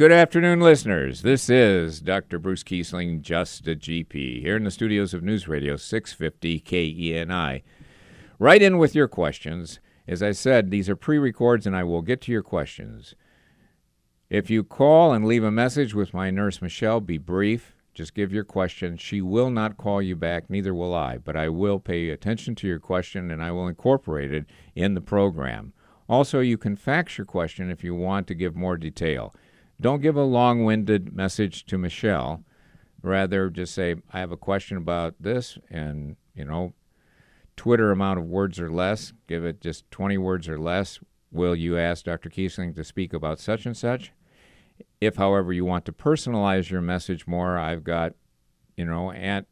Good afternoon, listeners. This is Dr. Bruce Kiesling, Just a GP, here in the studios of News Radio 650 KENI. Write in with your questions. As I said, these are pre records and I will get to your questions. If you call and leave a message with my nurse Michelle, be brief. Just give your question. She will not call you back, neither will I, but I will pay attention to your question and I will incorporate it in the program. Also, you can fax your question if you want to give more detail. Don't give a long winded message to Michelle. Rather, just say, I have a question about this, and, you know, Twitter amount of words or less. Give it just 20 words or less. Will you ask Dr. Kiesling to speak about such and such? If, however, you want to personalize your message more, I've got, you know, Aunt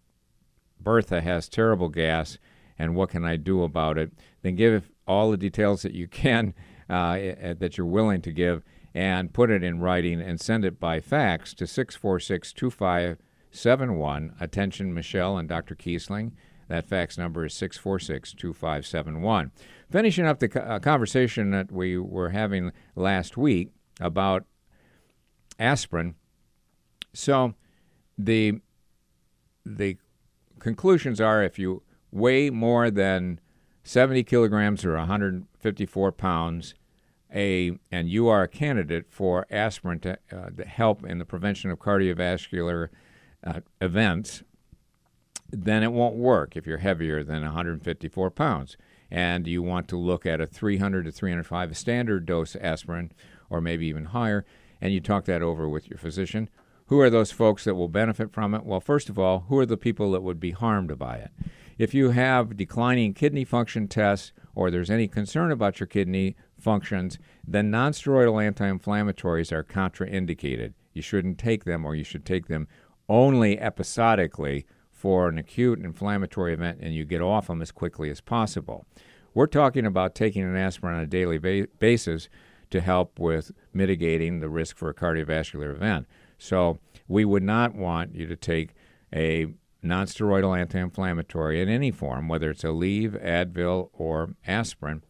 Bertha has terrible gas, and what can I do about it? Then give all the details that you can, uh, that you're willing to give and put it in writing and send it by fax to 646 2571. Attention, Michelle and Dr. Kiesling. That fax number is 646 2571. Finishing up the uh, conversation that we were having last week about aspirin. So the the conclusions are if you weigh more than 70 kilograms or 154 pounds, a and you are a candidate for aspirin to, uh, to help in the prevention of cardiovascular uh, events, then it won't work if you're heavier than 154 pounds. And you want to look at a 300 to 305 standard dose aspirin, or maybe even higher, and you talk that over with your physician. Who are those folks that will benefit from it? Well, first of all, who are the people that would be harmed by it? If you have declining kidney function tests or there's any concern about your kidney functions, then nonsteroidal anti-inflammatories are contraindicated. You shouldn't take them or you should take them only episodically for an acute inflammatory event and you get off them as quickly as possible. We're talking about taking an aspirin on a daily ba- basis to help with mitigating the risk for a cardiovascular event. So we would not want you to take a nonsteroidal anti-inflammatory in any form, whether it's Aleve, Advil, or aspirin,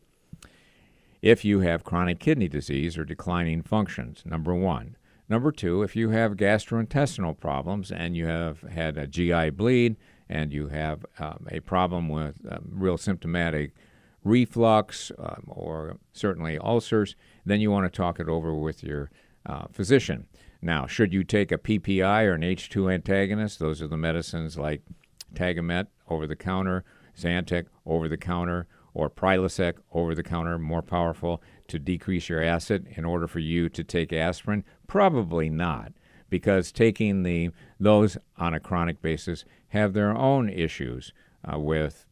if you have chronic kidney disease or declining functions, number one. Number two, if you have gastrointestinal problems and you have had a GI bleed and you have um, a problem with um, real symptomatic reflux um, or certainly ulcers, then you want to talk it over with your uh, physician. Now, should you take a PPI or an H2 antagonist? Those are the medicines like Tagamet over the counter, Zantac over the counter, or Prilosec over the counter, more powerful to decrease your acid in order for you to take aspirin? Probably not, because taking the those on a chronic basis have their own issues uh, with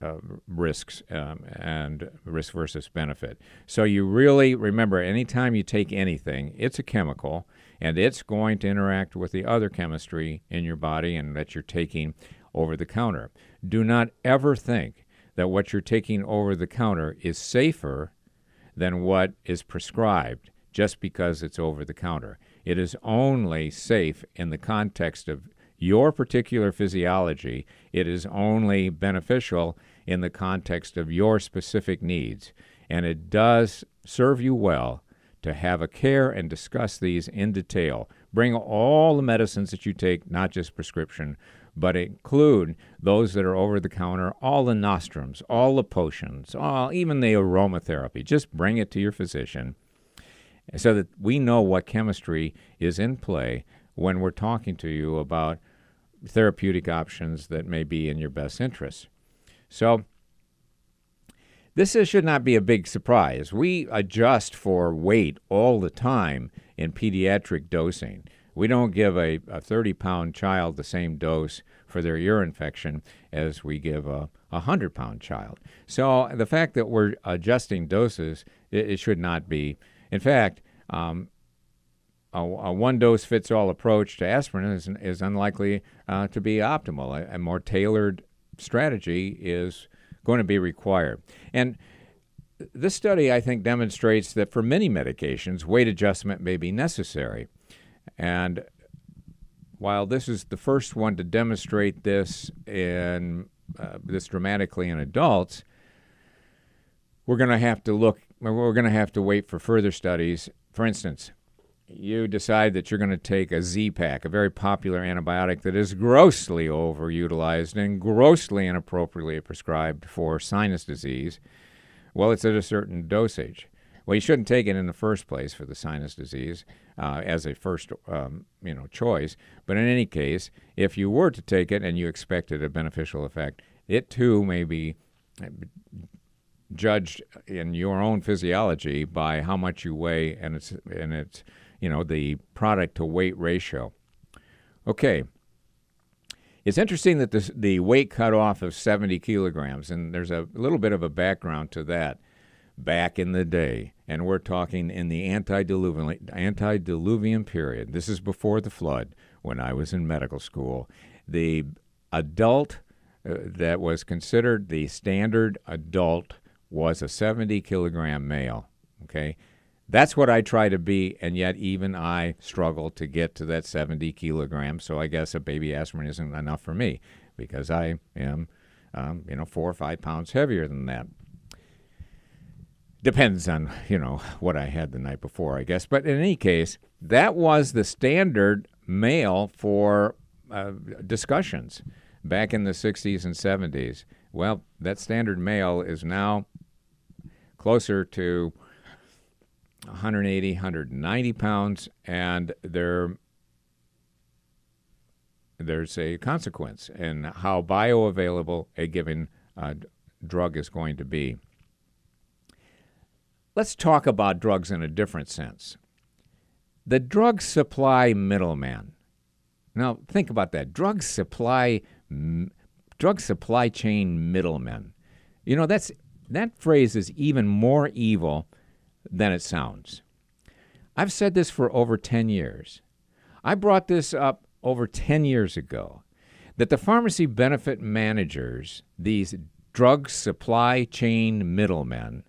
uh, risks um, and risk versus benefit. So you really remember anytime you take anything, it's a chemical and it's going to interact with the other chemistry in your body and that you're taking over the counter. Do not ever think that what you're taking over the counter is safer than what is prescribed just because it's over the counter. It is only safe in the context of your particular physiology. It is only beneficial in the context of your specific needs. And it does serve you well to have a care and discuss these in detail. Bring all the medicines that you take, not just prescription, but include those that are over the counter, all the nostrums, all the potions, all, even the aromatherapy. Just bring it to your physician so that we know what chemistry is in play when we're talking to you about therapeutic options that may be in your best interest. So, this is, should not be a big surprise. We adjust for weight all the time in pediatric dosing. We don't give a, a 30 pound child the same dose for their ear infection as we give a 100 pound child. So the fact that we're adjusting doses, it, it should not be. In fact, um, a, a, one dose fits all approach to aspirin is, is unlikely uh, to be optimal. A, a, more tailored strategy is going to be required. And this study, I think, demonstrates that for many medications, weight adjustment may be necessary. And while this is the first one to demonstrate this in uh, this dramatically in adults, we're going to have to look. We're going to have to wait for further studies. For instance, you decide that you're going to take a Z-Pak, a very popular antibiotic that is grossly overutilized and grossly inappropriately prescribed for sinus disease. Well, it's at a certain dosage. Well, you shouldn't take it in the first place for the sinus disease uh, as a first, um, you know, choice. But in any case, if you were to take it and you expected a beneficial effect, it too may be uh, judged in your own physiology by how much you weigh and its and its you know the product to weight ratio. Okay. It's interesting that this, the weight cutoff of 70 kilograms, and there's a little bit of a background to that. Back in the day, and we're talking in the antediluvian, antediluvian period. This is before the flood, when I was in medical school. The adult uh, that was considered the standard adult was a 70 kilogram male. Okay, that's what I try to be, and yet even I struggle to get to that 70 kilograms. So I guess a baby aspirin isn't enough for me because I am, um, you know, four or five pounds heavier than that. Depends on you know what I had the night before, I guess. But in any case, that was the standard male for uh, discussions back in the 60s and 70s. Well, that standard male is now closer to 180, 190 pounds, and there, there's a consequence in how bioavailable a given uh, drug is going to be. Let's talk about drugs in a different sense. The drug supply middleman. Now, think about that. Drug supply, m- drug supply chain middlemen. You know, that's that phrase is even more evil than it sounds. I've said this for over 10 years. I brought this up over 10 years ago that the pharmacy benefit managers, these drug supply chain middlemen,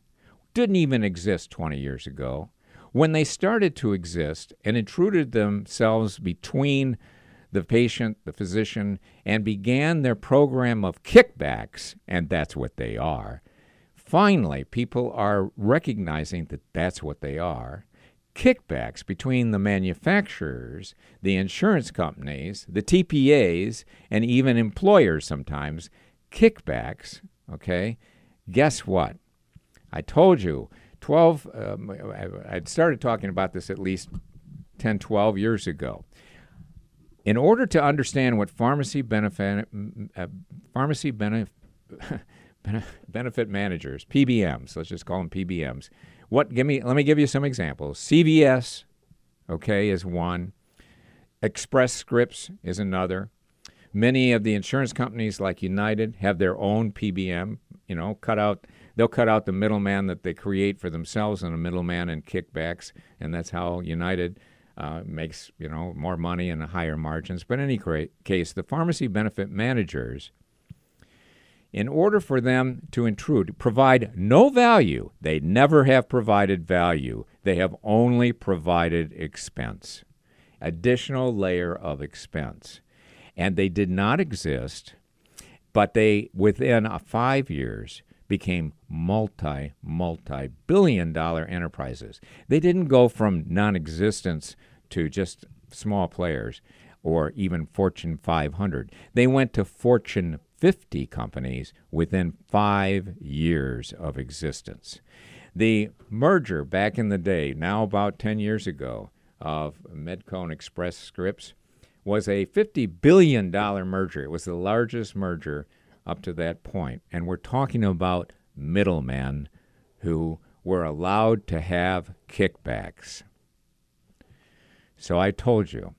didn't even exist 20 years ago. When they started to exist and intruded themselves between the patient, the physician, and began their program of kickbacks, and that's what they are, Finally, people are recognizing that that's what they are. Kickbacks between the manufacturers, the insurance companies, the TPAs, and even employers sometimes. Kickbacks, okay? Guess what? I told you, 12, um, I'd started talking about this at least 10, 12 years ago. In order to understand what pharmacy benefit, uh, pharmacy benefit, benefit managers, PBMs. Let's just call them PBMs. What? Give me. Let me give you some examples. CVS, okay, is one. Express Scripts is another. Many of the insurance companies, like United, have their own PBM. You know, cut out. They'll cut out the middleman that they create for themselves and a middleman and kickbacks, and that's how United uh, makes you know more money and higher margins. But in any case, the pharmacy benefit managers in order for them to intrude, provide no value. They never have provided value. They have only provided expense, additional layer of expense. And they did not exist, but they, within uh, five years, became multi, multi billion dollar enterprises. They didn't go from non existence to just small players or even Fortune 500. They went to Fortune 50 companies within five years of existence. The merger back in the day, now about 10 years ago, of Medco and Express Scripts was a $50 billion merger. It was the largest merger up to that point. And we're talking about middlemen who were allowed to have kickbacks. So I told you,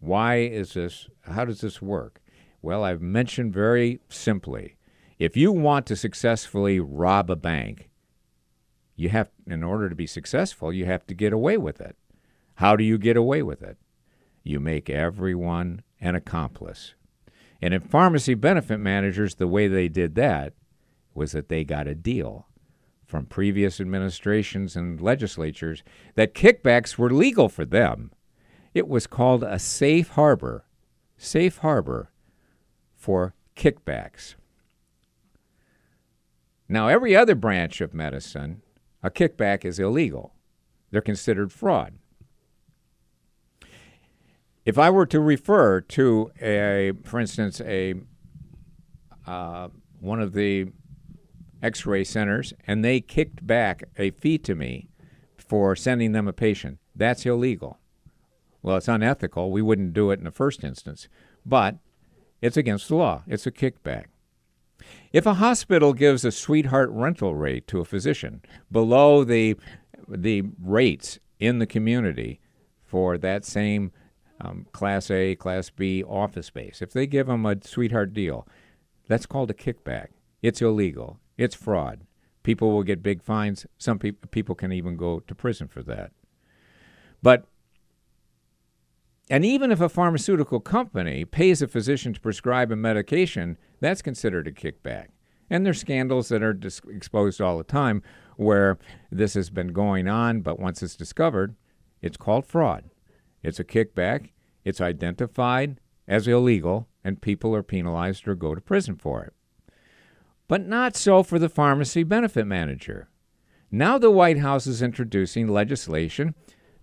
why is this? How does this work? Well, I've mentioned very simply if you want to successfully rob a bank, you have, in order to be successful, you have to get away with it. How do you get away with it? You make everyone an accomplice. And in pharmacy benefit managers, the way they did that was that they got a deal from previous administrations and legislatures that kickbacks were legal for them. It was called a safe harbor. Safe harbor for kickbacks. Now, every other branch of medicine, a kickback is illegal. They're considered fraud. if I were to refer to a, for instance, a uh, one of the X-ray centers, and they kicked back a fee to me for sending them a patient, that's illegal. Well, it's unethical. We wouldn't do it in the first instance, but it's against the law. It's a kickback. If a hospital gives a sweetheart rental rate to a physician below the the rates in the community for that same um, Class A, Class B office space, if they give them a sweetheart deal, that's called a kickback. It's illegal. It's fraud. People will get big fines. Some pe- people can even go to prison for that. But and even if a pharmaceutical company pays a physician to prescribe a medication, that's considered a kickback. And there's scandals that are dis- exposed all the time where this has been going on, but once it's discovered, it's called fraud. It's a kickback, it's identified as illegal, and people are penalized or go to prison for it. But not so for the pharmacy benefit manager. Now the White House is introducing legislation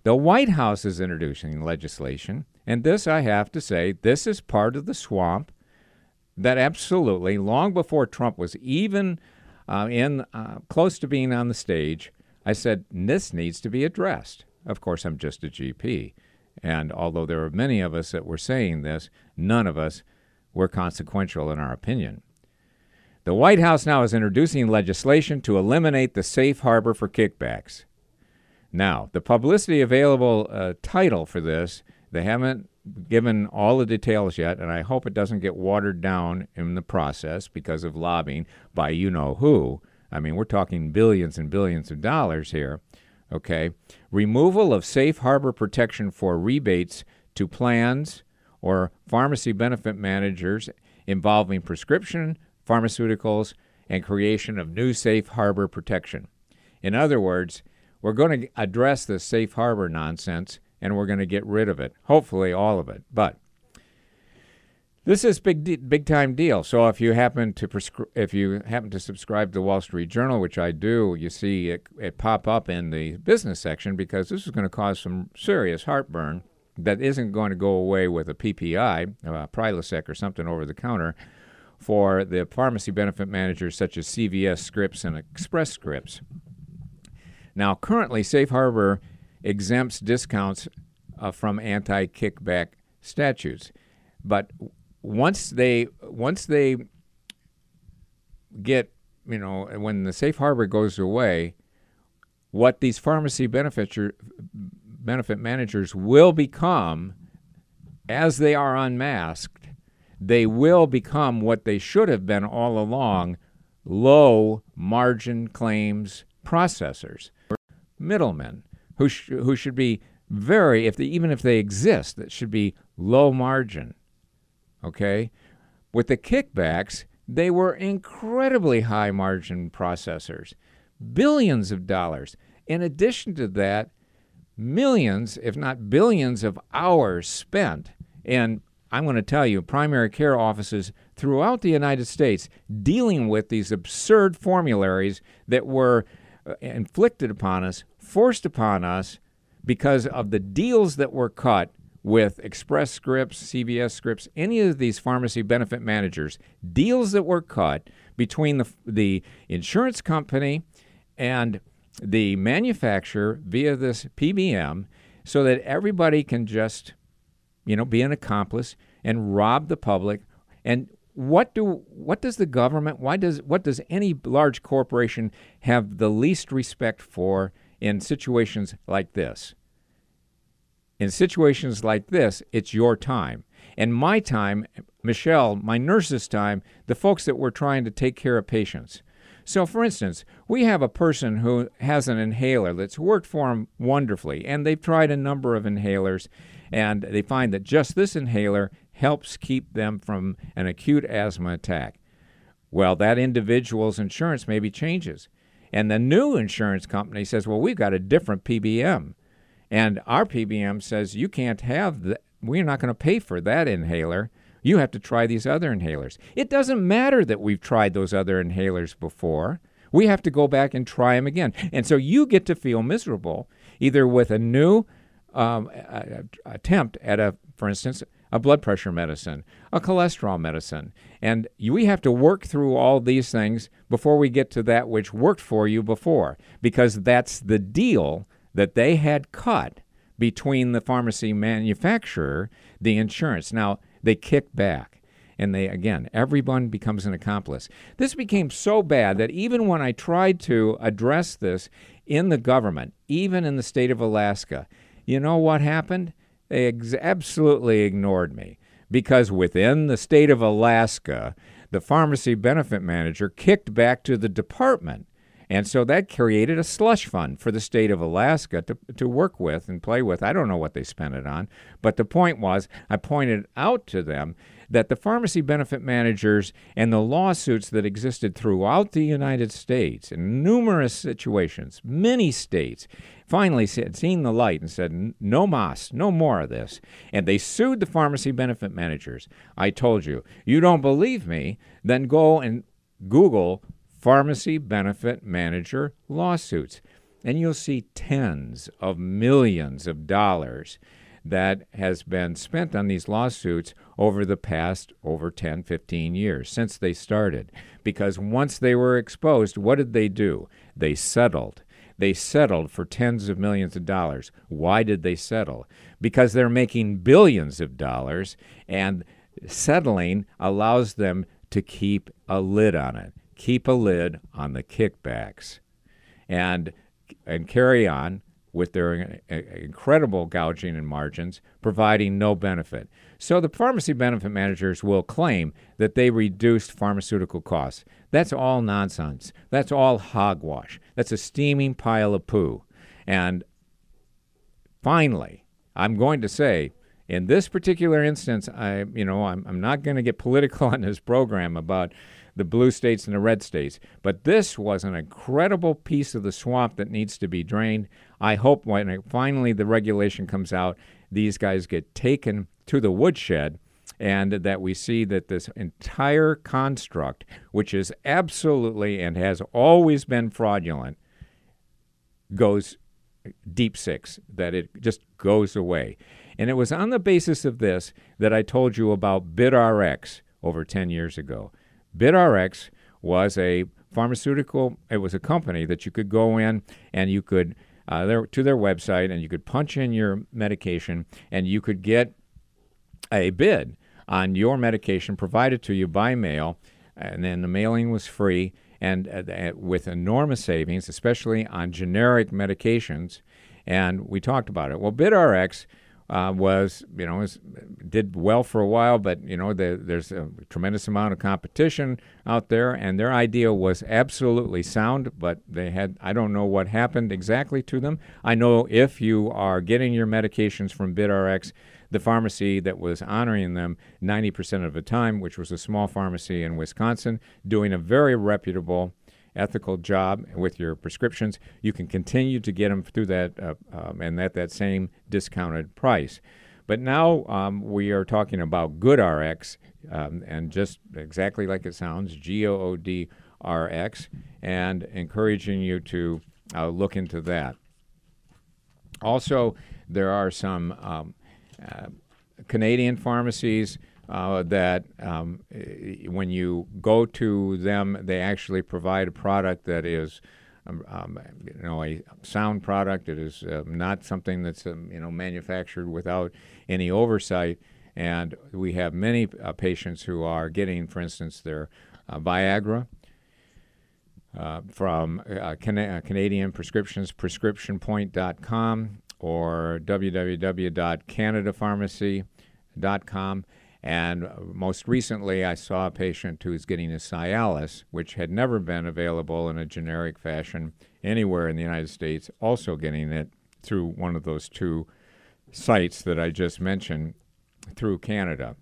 the White House is introducing legislation, and this, I have to say, this is part of the swamp that absolutely, long before Trump was even uh, in uh, close to being on the stage, I said this needs to be addressed. Of course, I'm just a GP, and although there are many of us that were saying this, none of us were consequential in our opinion. The White House now is introducing legislation to eliminate the safe harbor for kickbacks. Now, the publicity available uh, title for this, they haven't given all the details yet, and I hope it doesn't get watered down in the process because of lobbying by you know who. I mean, we're talking billions and billions of dollars here. Okay. Removal of safe harbor protection for rebates to plans or pharmacy benefit managers involving prescription pharmaceuticals and creation of new safe harbor protection. In other words, we're going to address this safe harbor nonsense and we're going to get rid of it. Hopefully, all of it. But this is big, big time deal. So if you happen to prescri- if you happen to subscribe to the Wall Street Journal, which I do, you see it, it pop up in the business section because this is going to cause some serious heartburn that isn't going to go away with a PPI, uh, Prilosec, or something over the counter for the pharmacy benefit managers such as CVS Scripts and Express Scripts. Now, currently, Safe Harbor exempts discounts uh, from anti-kickback statutes, but once they once they get you know when the safe harbor goes away, what these pharmacy benefit benefit managers will become, as they are unmasked, they will become what they should have been all along: low margin claims processors middlemen who, sh- who should be very, if they, even if they exist, that should be low margin. Okay? With the kickbacks, they were incredibly high margin processors, billions of dollars. In addition to that, millions, if not billions, of hours spent And I'm going to tell you, primary care offices throughout the United States dealing with these absurd formularies that were uh, inflicted upon us forced upon us because of the deals that were cut with Express Scripts, CVS Scripts, any of these pharmacy benefit managers, deals that were cut between the, the insurance company and the manufacturer via this PBM so that everybody can just, you know, be an accomplice and rob the public. And what do what does the government why does what does any large corporation have the least respect for in situations like this. In situations like this, it's your time. And my time, Michelle, my nurse's time, the folks that were trying to take care of patients. So, for instance, we have a person who has an inhaler that's worked for them wonderfully, and they've tried a number of inhalers, and they find that just this inhaler helps keep them from an acute asthma attack. Well, that individual's insurance maybe changes. And the new insurance company says, well, we've got a different PBM. And our PBM says, you can't have that. We're not going to pay for that inhaler. You have to try these other inhalers. It doesn't matter that we've tried those other inhalers before. We have to go back and try them again. And so you get to feel miserable either with a new um, attempt at a for instance, a blood pressure medicine, a cholesterol medicine. And we have to work through all these things before we get to that which worked for you before, because that's the deal that they had cut between the pharmacy manufacturer, the insurance. Now, they kick back. And they, again, everyone becomes an accomplice. This became so bad that even when I tried to address this in the government, even in the state of Alaska, you know what happened? They ex- absolutely ignored me because within the state of Alaska, the pharmacy benefit manager kicked back to the department and so that created a slush fund for the state of Alaska to, to work with and play with. I don't know what they spent it on, but the point was, I pointed out to them that the pharmacy benefit managers and the lawsuits that existed throughout the United States in numerous situations, many states, finally said, seen the light and said, no mas, no more of this. And they sued the pharmacy benefit managers. I told you, you don't believe me, then go and Google pharmacy benefit manager lawsuits. And you'll see tens of millions of dollars that has been spent on these lawsuits over the past over 10, 15 years since they started. Because once they were exposed, what did they do? They settled. They settled for tens of millions of dollars. Why did they settle? Because they're making billions of dollars, and settling allows them to keep a lid on it keep a lid on the kickbacks and and carry on with their incredible gouging and margins, providing no benefit. So the pharmacy benefit managers will claim that they reduced pharmaceutical costs. That's all nonsense. That's all hogwash. That's a steaming pile of poo. And finally, I'm going to say, in this particular instance, I, you know, I'm, I'm not going to get political on this program about the blue states and the red states. But this was an incredible piece of the swamp that needs to be drained. I hope when finally the regulation comes out, these guys get taken to the woodshed and that we see that this entire construct, which is absolutely and has always been fraudulent, goes deep six, that it just goes away. And it was on the basis of this that I told you about BidRx over 10 years ago. BidRx was a pharmaceutical, it was a company that you could go in and you could, uh, their, to their website, and you could punch in your medication and you could get a bid on your medication provided to you by mail. And then the mailing was free and uh, with enormous savings, especially on generic medications. And we talked about it. Well, BidRx uh, was you know was, did well for a while, but you know the, there's a tremendous amount of competition out there, and their idea was absolutely sound, but they had I don't know what happened exactly to them. I know if you are getting your medications from BidRx, the pharmacy that was honoring them 90% of the time, which was a small pharmacy in Wisconsin, doing a very reputable ethical job with your prescriptions, you can continue to get them through that uh, um, and at that same discounted price. But now um, we are talking about GoodRx, um, and just exactly like it sounds, G O O D R X, and encouraging you to uh, look into that. Also, there are some um, uh, Canadian pharmacies uh, that um, when you go to them, they actually provide a product that is, um, um, you know, a sound product. It is uh, not something that's um, you know manufactured without any oversight. And we have many uh, patients who are getting, for instance, their uh, Viagra. Uh, from uh, Can- Canadian Prescriptions, prescriptionpoint.com or www.canadapharmacy.com. And most recently, I saw a patient who was getting a Cialis, which had never been available in a generic fashion anywhere in the United States, also getting it through one of those two sites that I just mentioned through Canada.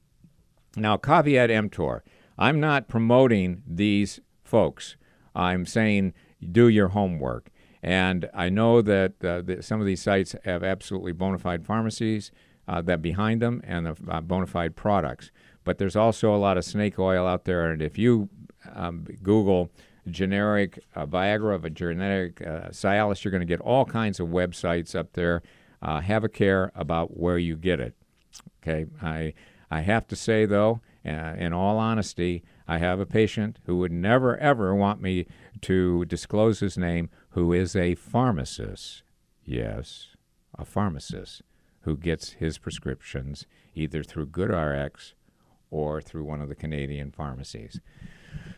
Now, caveat emptor I'm not promoting these folks. I'm saying do your homework. And I know that, uh, that some of these sites have absolutely bona fide pharmacies uh, that behind them and the uh, bona fide products. But there's also a lot of snake oil out there, and if you um, Google generic uh, Viagra of a generic uh, Cialis, you're going to get all kinds of websites up there. Uh, have a care about where you get it. Okay, I I have to say though, uh, in all honesty, I have a patient who would never ever want me to disclose his name, who is a pharmacist. Yes, a pharmacist who gets his prescriptions either through GoodRx or through one of the Canadian pharmacies.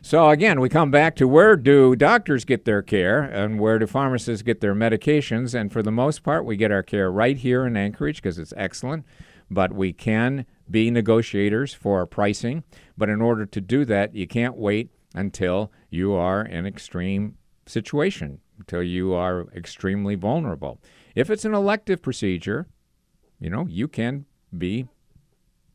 So again, we come back to where do doctors get their care and where do pharmacists get their medications? And for the most part, we get our care right here in Anchorage because it's excellent. But we can be negotiators for pricing. But in order to do that, you can't wait until you are in extreme situation, until you are extremely vulnerable. If it's an elective procedure, you know, you can be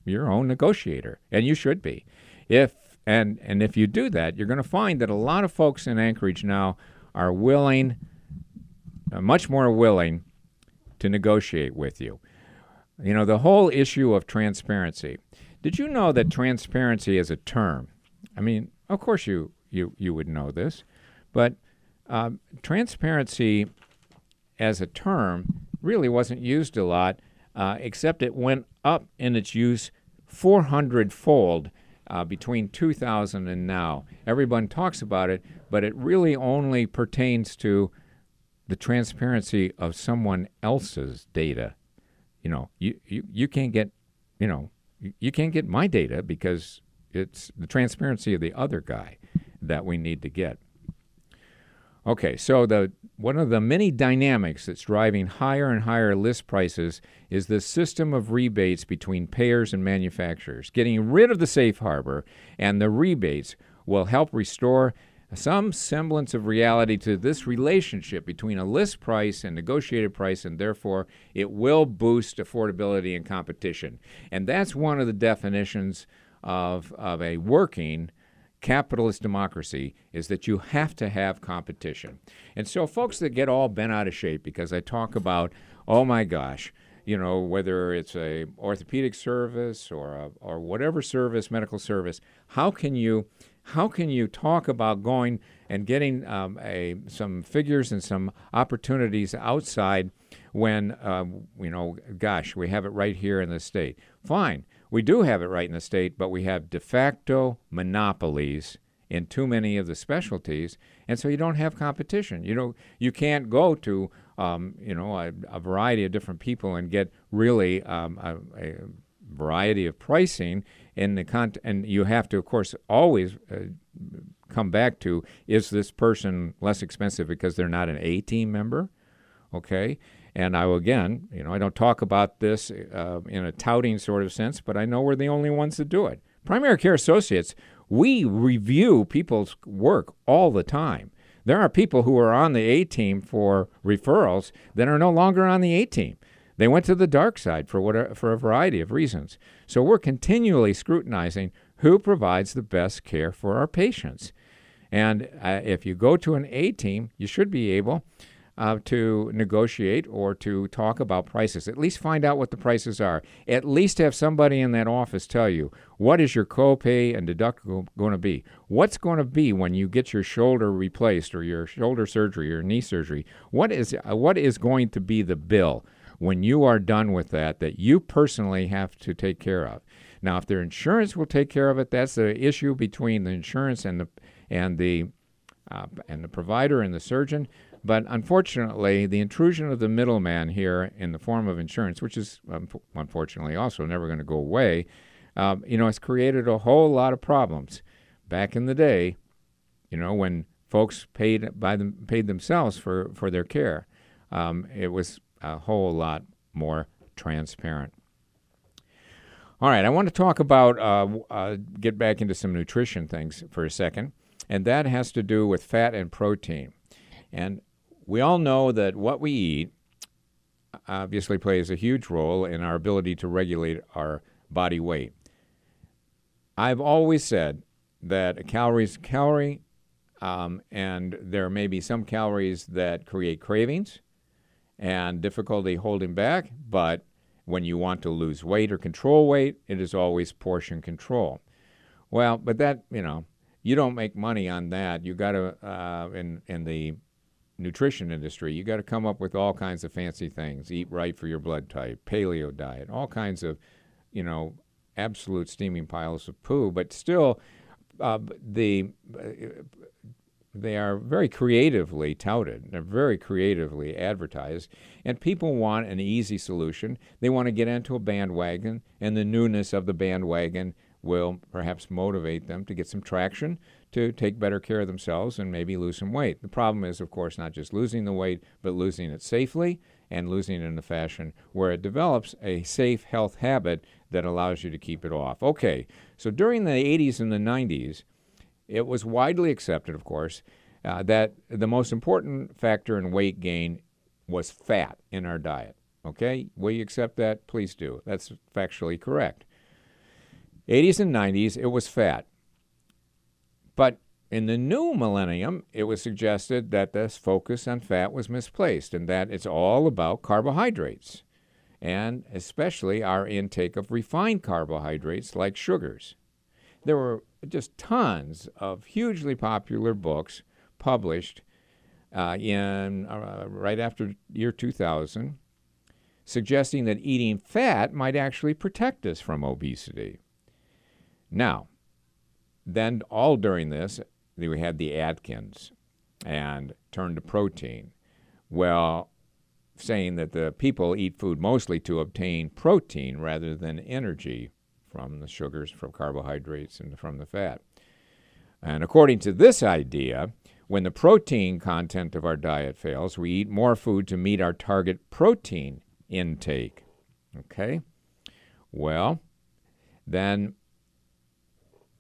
your own negotiator, and you should be. If and and if you do that, you're going to find that a lot of folks in Anchorage now are willing, uh, much more willing, to negotiate with you. You know, the whole issue of transparency. Did you know that transparency is a term? I mean, of course you you you would know this, but uh, transparency as a term really wasn't used a lot, uh, except it went up in its use 400 fold uh, between 2000 and now. Everyone talks about it, but it really only pertains to the transparency of someone else's data. You know, you, you, you can't get, you know, you, you can't get my data because it's the transparency of the other guy that we need to get. Okay, so the one of the many dynamics that's driving higher and higher list prices is the system of rebates between payers and manufacturers. Getting rid of the safe harbor and the rebates will help restore some semblance of reality to this relationship between a list price and negotiated price, and therefore it will boost affordability and competition. And that's one of the definitions of, of a working capitalist democracy is that you have to have competition. And so, folks that get all bent out of shape because I talk about, oh my gosh, you know, whether it's a orthopedic service or a, or whatever service, medical service, how can you how can you talk about going and getting um, a some figures and some opportunities outside when uh, you know, gosh, we have it right here in the state? Fine. We do have it right in the state, but we have de facto monopolies in too many of the specialties, and so you don't have competition. You know, you can't go to um, you know a, a, variety of different people and get really um, a, a, variety of pricing in the con- and you have to, of course, always uh, come back to is this person less expensive because they're not an A team member? Okay, and I will again, you know, I don't talk about this uh, in a touting sort of sense, but I know we're the only ones that do it. Primary care associates, we review people's work all the time. There are people who are on the A team for referrals that are no longer on the A team. They went to the dark side for what for a variety of reasons. So we're continually scrutinizing who provides the best care for our patients. And uh, if you go to an A team, you should be able uh, to negotiate or to talk about prices. At least find out what the prices are. At least have somebody in that office tell you what is your copay and deductible going to be. What's going to be when you get your shoulder replaced or your shoulder surgery or knee surgery? What is uh, what is going to be the bill when you are done with that that you personally have to take care of? Now, if their insurance will take care of it, that's the issue between the insurance and the and the uh, and the provider and the surgeon. But unfortunately, the intrusion of the middleman here in the form of insurance, which is um, unfortunately also never going to go away, um, you know, has created a whole lot of problems. Back in the day, you know, when folks paid by them paid themselves for for their care, um, it was a whole lot more transparent. All right, I want to talk about uh, uh, get back into some nutrition things for a second, and that has to do with fat and protein. And we all know that what we eat obviously plays a huge role in our ability to regulate our body weight. I've always said that a calorie is a calorie, um, and there may be some calories that create cravings and difficulty holding back, but when you want to lose weight or control weight, it is always portion control. Well, but that, you know, you don't make money on that. You got to, uh, in, in the nutrition industry, you got to come up with all kinds of fancy things. Eat right for your blood type, paleo diet, all kinds of you know, absolute steaming piles of poo, but still, uh, the they are very creatively touted. They're very creatively advertised, and people want an easy solution. They want to get into a bandwagon, and the newness of the bandwagon will perhaps motivate them to get some traction, to take better care of themselves, and maybe lose some weight. The problem is, of course, not just losing the weight, but losing it safely and losing it in a fashion where it develops a safe health habit that allows you to keep it off. Okay, so during the 80s and the 90s, it was widely accepted, of course, uh, that the most important factor in weight gain was fat in our diet. Okay? Will you accept that? Please do. That's factually correct. 80s and 90s, it was fat. But in the new millennium, it was suggested that this focus on fat was misplaced and that it's all about carbohydrates, and especially our intake of refined carbohydrates like sugars. There were just tons of hugely popular books published uh, in uh, right after year 2000 suggesting that eating fat might actually protect us from obesity. Now, then all during this, we had the Atkins and turned to protein. Well, saying that the people eat food mostly to obtain protein rather than energy from the sugars, from carbohydrates, and from the fat. And according to this idea, when the protein content of our diet fails, we eat more food to meet our target protein intake. Okay? Well, then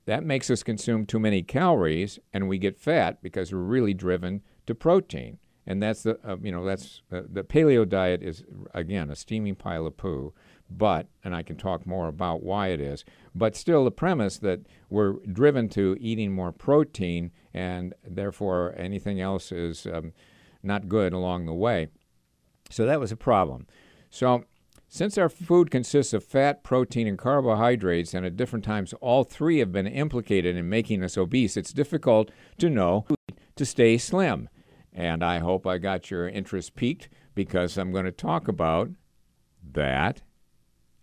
that makes us consume too many calories and we get fat because we're really driven to protein. And that's the, uh, you know, that's uh, the paleo diet is, again, a steaming pile of poo but, and I can talk more about why it is, but still the premise that we're driven to eating more protein and therefore anything else is um, not good along the way. So that was a problem. So, since our food consists of fat, protein, and carbohydrates, and at different times all three have been implicated in making us obese, it's difficult to know to stay slim. And I hope I got your interest piqued because I'm going to talk about that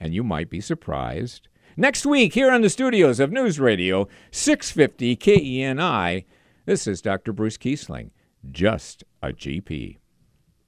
and you might be surprised. Next week, here on the studios of News Radio 650 KENI, this is Dr. Bruce Kiesling, just a GP.